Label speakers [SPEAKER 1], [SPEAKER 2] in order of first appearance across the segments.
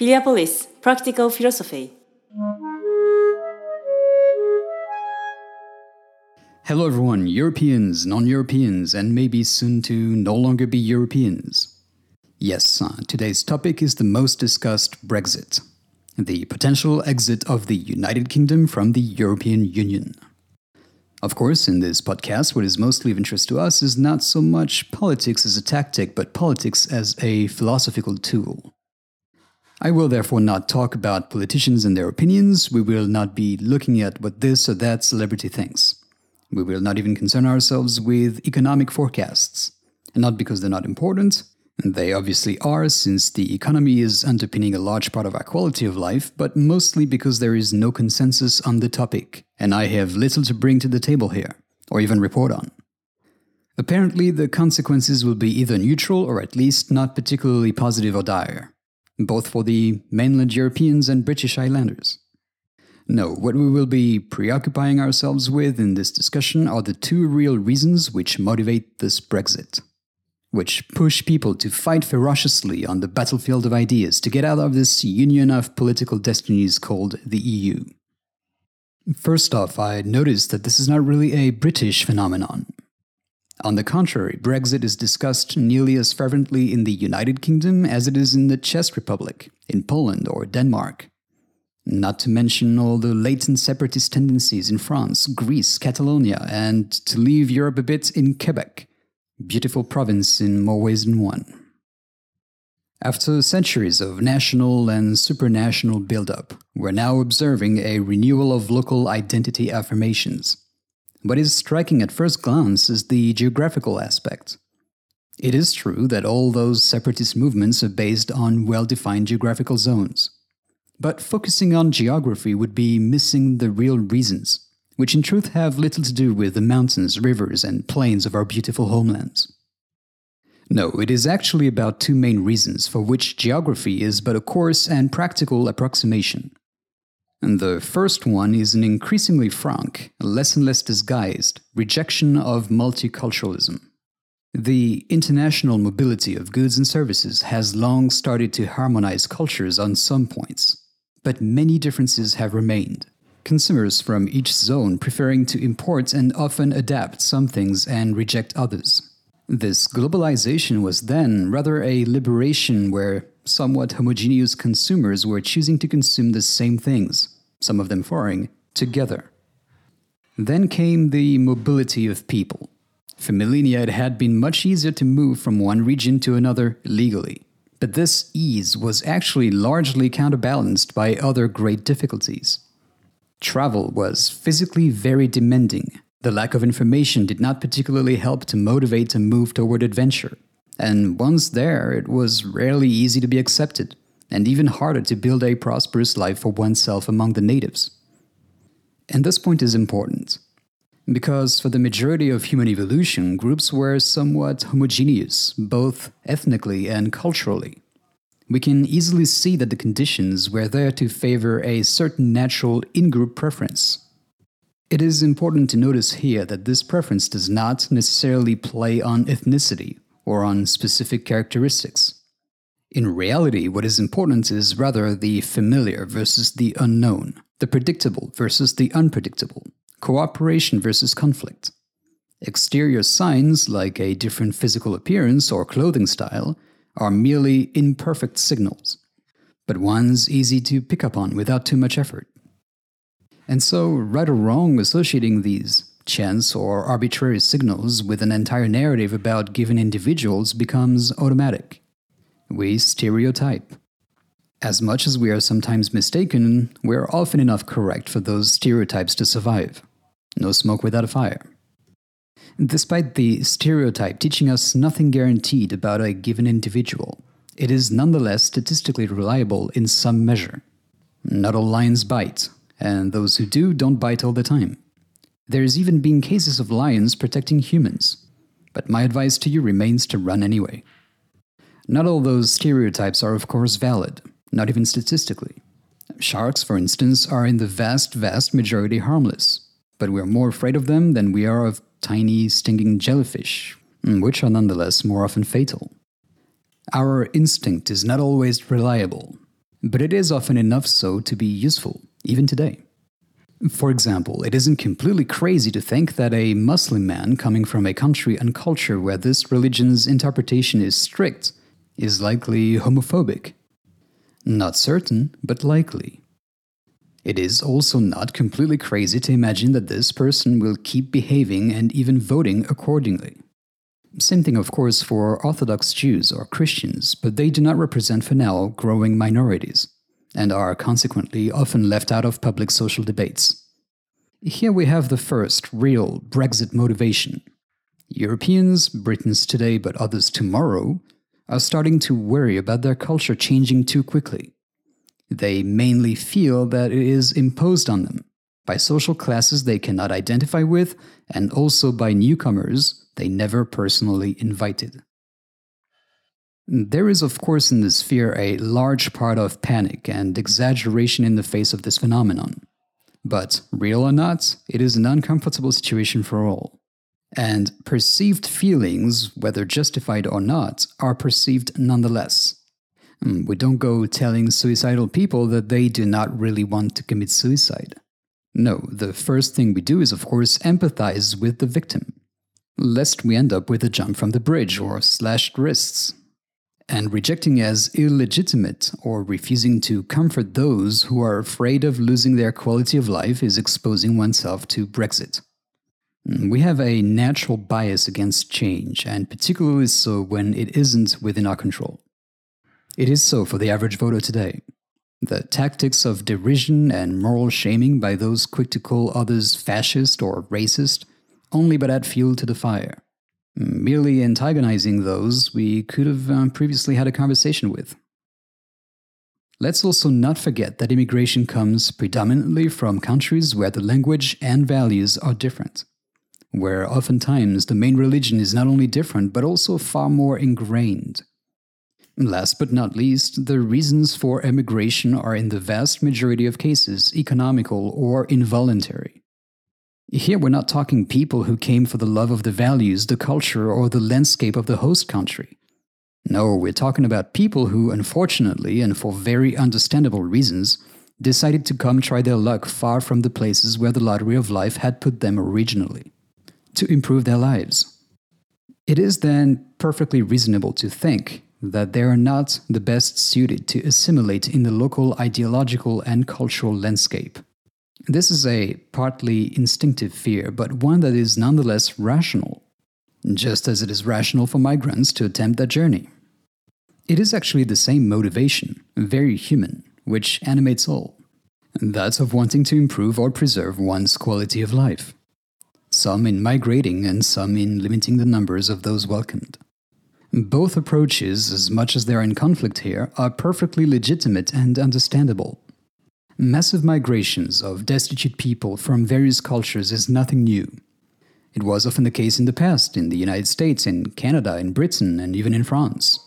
[SPEAKER 1] Philiopolis Practical Philosophy.
[SPEAKER 2] Hello, everyone, Europeans, non Europeans, and maybe soon to no longer be Europeans. Yes, uh, today's topic is the most discussed Brexit, the potential exit of the United Kingdom from the European Union. Of course, in this podcast, what is mostly of interest to us is not so much politics as a tactic, but politics as a philosophical tool. I will therefore not talk about politicians and their opinions. We will not be looking at what this or that celebrity thinks. We will not even concern ourselves with economic forecasts. And not because they're not important, and they obviously are, since the economy is underpinning a large part of our quality of life, but mostly because there is no consensus on the topic, and I have little to bring to the table here, or even report on. Apparently, the consequences will be either neutral or at least not particularly positive or dire, both for the mainland Europeans and British Islanders. No, what we will be preoccupying ourselves with in this discussion are the two real reasons which motivate this Brexit which push people to fight ferociously on the battlefield of ideas to get out of this union of political destinies called the EU. First off, I noticed that this is not really a British phenomenon. On the contrary, Brexit is discussed nearly as fervently in the United Kingdom as it is in the Czech Republic, in Poland, or Denmark. Not to mention all the latent separatist tendencies in France, Greece, Catalonia, and to leave Europe a bit in Quebec beautiful province in more ways than one. After centuries of national and supranational buildup, we're now observing a renewal of local identity affirmations. What is striking at first glance is the geographical aspect. It is true that all those separatist movements are based on well defined geographical zones. But focusing on geography would be missing the real reasons which in truth have little to do with the mountains, rivers, and plains of our beautiful homelands. No, it is actually about two main reasons for which geography is but a coarse and practical approximation. And the first one is an increasingly frank, less and less disguised, rejection of multiculturalism. The international mobility of goods and services has long started to harmonize cultures on some points, but many differences have remained consumers from each zone preferring to import and often adapt some things and reject others. This globalization was then rather a liberation where somewhat homogeneous consumers were choosing to consume the same things, some of them foreign, together. Then came the mobility of people. For millennia, it had been much easier to move from one region to another legally. But this ease was actually largely counterbalanced by other great difficulties. Travel was physically very demanding. The lack of information did not particularly help to motivate a move toward adventure. And once there, it was rarely easy to be accepted, and even harder to build a prosperous life for oneself among the natives. And this point is important, because for the majority of human evolution, groups were somewhat homogeneous, both ethnically and culturally we can easily see that the conditions were there to favor a certain natural in group preference. It is important to notice here that this preference does not necessarily play on ethnicity or on specific characteristics. In reality, what is important is rather the familiar versus the unknown, the predictable versus the unpredictable, cooperation versus conflict. Exterior signs, like a different physical appearance or clothing style, are merely imperfect signals, but ones easy to pick up on without too much effort. And so, right or wrong, associating these chance or arbitrary signals with an entire narrative about given individuals becomes automatic. We stereotype. As much as we are sometimes mistaken, we are often enough correct for those stereotypes to survive. No smoke without a fire. Despite the stereotype teaching us nothing guaranteed about a given individual, it is nonetheless statistically reliable in some measure. Not all lions bite, and those who do don't bite all the time. There's even been cases of lions protecting humans, but my advice to you remains to run anyway. Not all those stereotypes are, of course, valid, not even statistically. Sharks, for instance, are in the vast, vast majority harmless, but we're more afraid of them than we are of tiny stinging jellyfish, which are nonetheless more often fatal. Our instinct is not always reliable. but it is often enough so to be useful, even today. For example, it isn't completely crazy to think that a Muslim man coming from a country and culture where this religion's interpretation is strict is likely homophobic. Not certain, but likely. It is also not completely crazy to imagine that this person will keep behaving and even voting accordingly. Same thing, of course, for Orthodox Jews or Christians, but they do not represent for now growing minorities, and are consequently often left out of public social debates. Here we have the first real Brexit motivation. Europeans, Britons today but others tomorrow, are starting to worry about their culture changing too quickly. They mainly feel that it is imposed on them by social classes they cannot identify with and also by newcomers they never personally invited. There is, of course, in this fear a large part of panic and exaggeration in the face of this phenomenon. But, real or not, it is an uncomfortable situation for all. And perceived feelings, whether justified or not, are perceived nonetheless. Hmm, we don't go telling suicidal people that they do not really want to commit suicide. No, the first thing we do is, of course, empathize with the victim, lest we end up with a jump from the bridge or slashed wrists. And rejecting as illegitimate or refusing to comfort those who are afraid of losing their quality of life is exposing oneself to Brexit. Hmm, we have a natural bias against change, and particularly so when it isn't within our control. It is so for the average voter today. The tactics of derision and moral shaming by those quick to call others fascist or racist only but add fuel to the fire, merely antagonizing those we could have uh, previously had a conversation with. Let's also not forget that immigration comes predominantly from countries where the language and values are different, where oftentimes the main religion is not only different but also far more ingrained. Last but not least, the reasons for emigration are in the vast majority of cases economical or involuntary. Here we're not talking people who came for the love of the values, the culture, or the landscape of the host country. No, we're talking about people who, unfortunately, and for very understandable reasons, decided to come try their luck far from the places where the lottery of life had put them originally, to improve their lives. It is then perfectly reasonable to think that they are not the best suited to assimilate in the local ideological and cultural landscape. This is a partly instinctive fear, but one that is nonetheless rational, just as it is rational for migrants to attempt that journey. It is actually the same motivation, very human, which animates all that of wanting to improve or preserve one's quality of life. Some in migrating and some in limiting the numbers of those welcomed. Both approaches, as much as they are in conflict here, are perfectly legitimate and understandable. Massive migrations of destitute people from various cultures is nothing new. It was often the case in the past, in the United States, in Canada, in Britain, and even in France.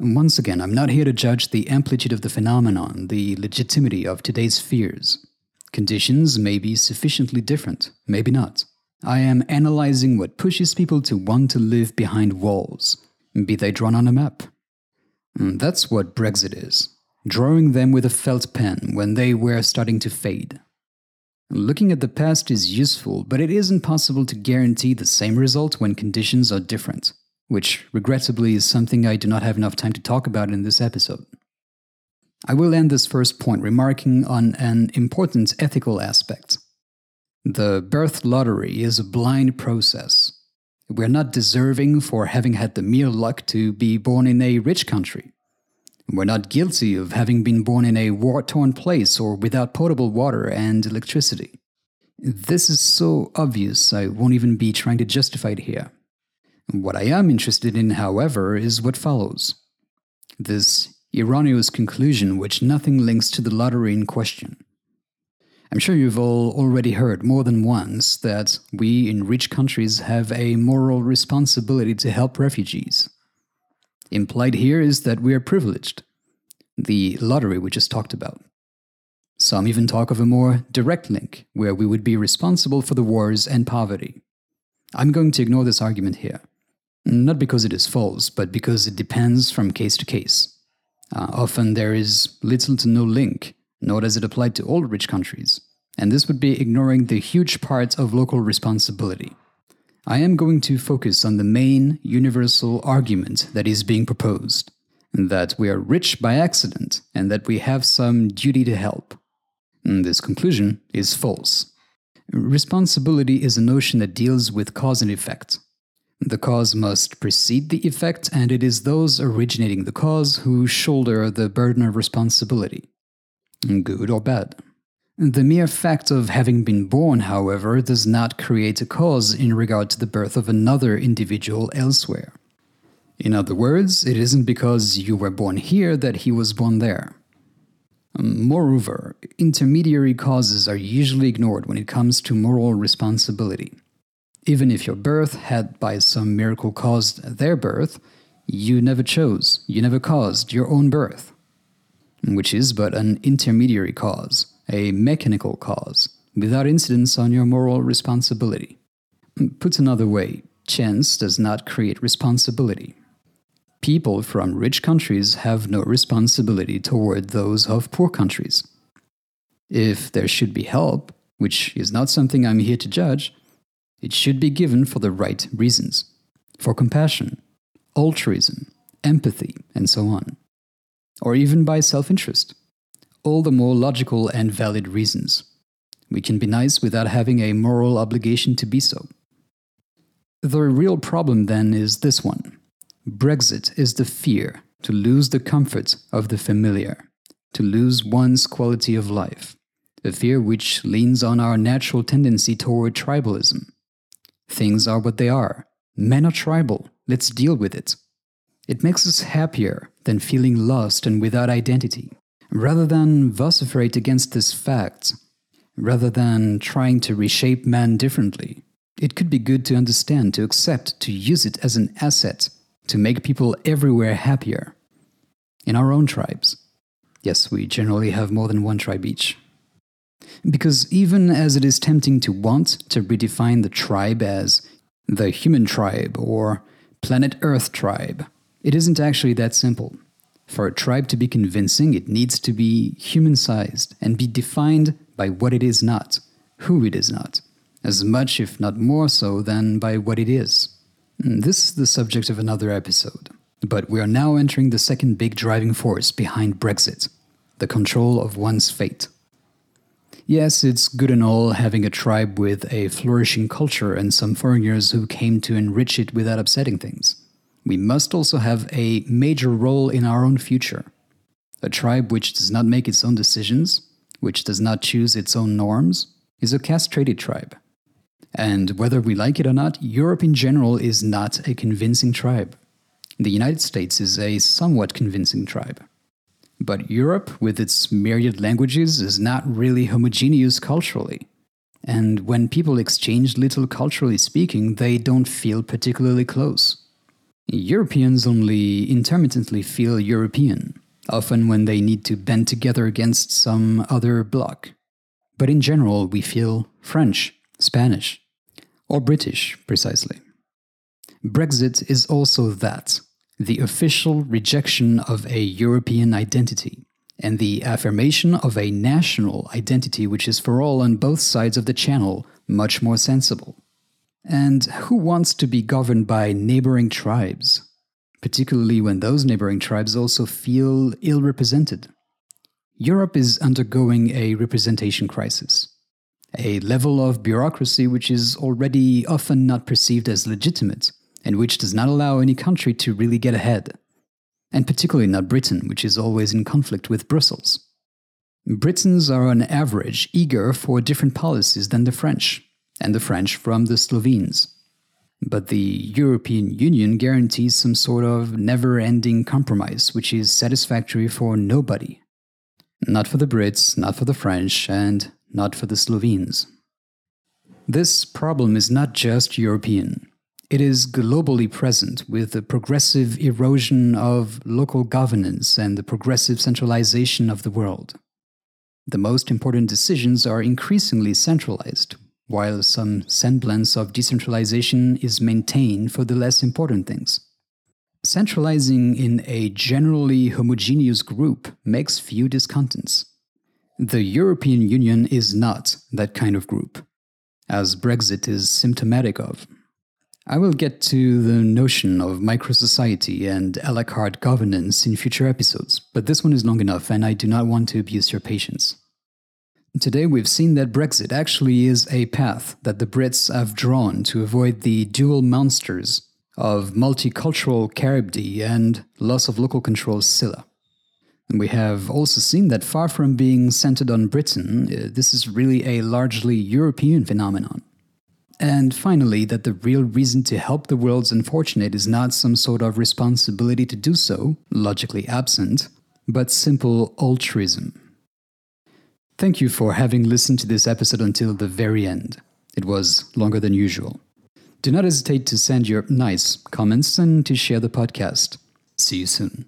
[SPEAKER 2] And Once again, I'm not here to judge the amplitude of the phenomenon, the legitimacy of today's fears. Conditions may be sufficiently different, maybe not. I am analyzing what pushes people to want to live behind walls, be they drawn on a map. Mm, that's what Brexit is drawing them with a felt pen when they were starting to fade. Looking at the past is useful, but it isn't possible to guarantee the same result when conditions are different, which regrettably is something I do not have enough time to talk about in this episode. I will end this first point remarking on an important ethical aspect. The birth lottery is a blind process we're not deserving for having had the mere luck to be born in a rich country. We're not guilty of having been born in a war torn place or without potable water and electricity. This is so obvious, I won't even be trying to justify it here. What I am interested in, however, is what follows. This erroneous conclusion which nothing links to the lottery in question. I'm sure you've all already heard more than once that we in rich countries have a moral responsibility to help refugees. Implied here is that we are privileged, the lottery we just talked about. Some even talk of a more direct link, where we would be responsible for the wars and poverty. I'm going to ignore this argument here. Not because it is false, but because it depends from case to case. Uh, often there is little to no link, nor does it apply to all rich countries, and this would be ignoring the huge part of local responsibility. I am going to focus on the main universal argument that is being proposed that we are rich by accident and that we have some duty to help. This conclusion is false. Responsibility is a notion that deals with cause and effect. The cause must precede the effect, and it is those originating the cause who shoulder the burden of responsibility, good or bad. The mere fact of having been born, however, does not create a cause in regard to the birth of another individual elsewhere. In other words, it isn't because you were born here that he was born there. Um, moreover, intermediary causes are usually ignored when it comes to moral responsibility. Even if your birth had by some miracle caused their birth, you never chose, you never caused your own birth, which is but an intermediary cause a mechanical cause, without incidence on your moral responsibility. Put another way, chance does not create responsibility. People from rich countries have no responsibility toward those of poor countries. If there should be help, which is not something I'm here to judge, it should be given for the right reasons for compassion, altruism, empathy, and so on, or even by self interest all the more logical and valid reasons. We can be nice without having a moral obligation to be so. The real problem then is this one Brexit is the fear to lose the comfort of the familiar, to lose one's quality of life, a fear which leans on our natural tendency toward tribalism. Things are what they are. Men are tribal. Let's deal with it. It makes us happier than feeling lost and without identity. Rather than vociferate against this fact, rather than trying to reshape man differently, it could be good to understand, to accept, to use it as an asset to make people everywhere happier. In our own tribes. Yes, we generally have more than one tribe each. Because even as it is tempting to want to redefine the tribe as the human tribe or planet Earth tribe, it isn't actually that simple. For a tribe to be convincing, it needs to be human sized and be defined by what it is not, who it is not, as much, if not more so, than by what it is. Mm, this is the subject of another episode, but we are now entering the second big driving force behind Brexit the control of one's fate. Yes, it's good and all having a tribe with a flourishing culture and some foreigners who came to enrich it without upsetting things we must also have a major role in our own future. A tribe which does not make its own decisions, which does not choose its own norms, is a castrated tribe. And whether we like it or not, Europe in general is not a convincing tribe. The United States is a somewhat convincing tribe. But Europe, with its myriad languages, is not really homogeneous culturally. And when people exchange little culturally speaking, they don't feel particularly close. Europeans only intermittently feel European, often when they need to bend together against some other bloc. But in general, we feel French, Spanish, or British, precisely. Brexit is also that the official rejection of a European identity and the affirmation of a national identity which is for all on both sides of the channel much more sensible. And who wants to be governed by neighboring tribes, particularly when those neighboring tribes also feel ill represented? Europe is undergoing a representation crisis, a level of bureaucracy which is already often not perceived as legitimate and which does not allow any country to really get ahead, and particularly not Britain, which is always in conflict with Brussels. Britons are on average eager for different policies than the French, and the French from the Slovenes. But the European Union guarantees some sort of never ending compromise, which is satisfactory for nobody. Not for the Brits, not for the French, and not for the Slovenes. This problem is not just European. It is globally present with the progressive erosion of local governance and the progressive centralization of the world. The most important decisions are increasingly centralized, while some semblance of decentralization is maintained for the less important things. Centralizing in a generally homogeneous group makes few discontents. The European Union is not that kind of group, as Brexit is symptomatic of. I will get to the notion of microsociety and a la carte governance in future episodes, but this one is long enough and I do not want to abuse your patience. Today, we've seen that Brexit actually is a path that the Brits have drawn to avoid the dual monsters of multicultural Charybdis and loss of local control Scylla. And we have also seen that far from being centered on Britain, uh, this is really a largely European phenomenon. And finally, that the real reason to help the world's unfortunate is not some sort of responsibility to do so, logically absent, but simple altruism. Thank you for having listened to this episode until the very end. It was longer than usual. Do not hesitate to send your nice comments and to share the podcast. See you soon.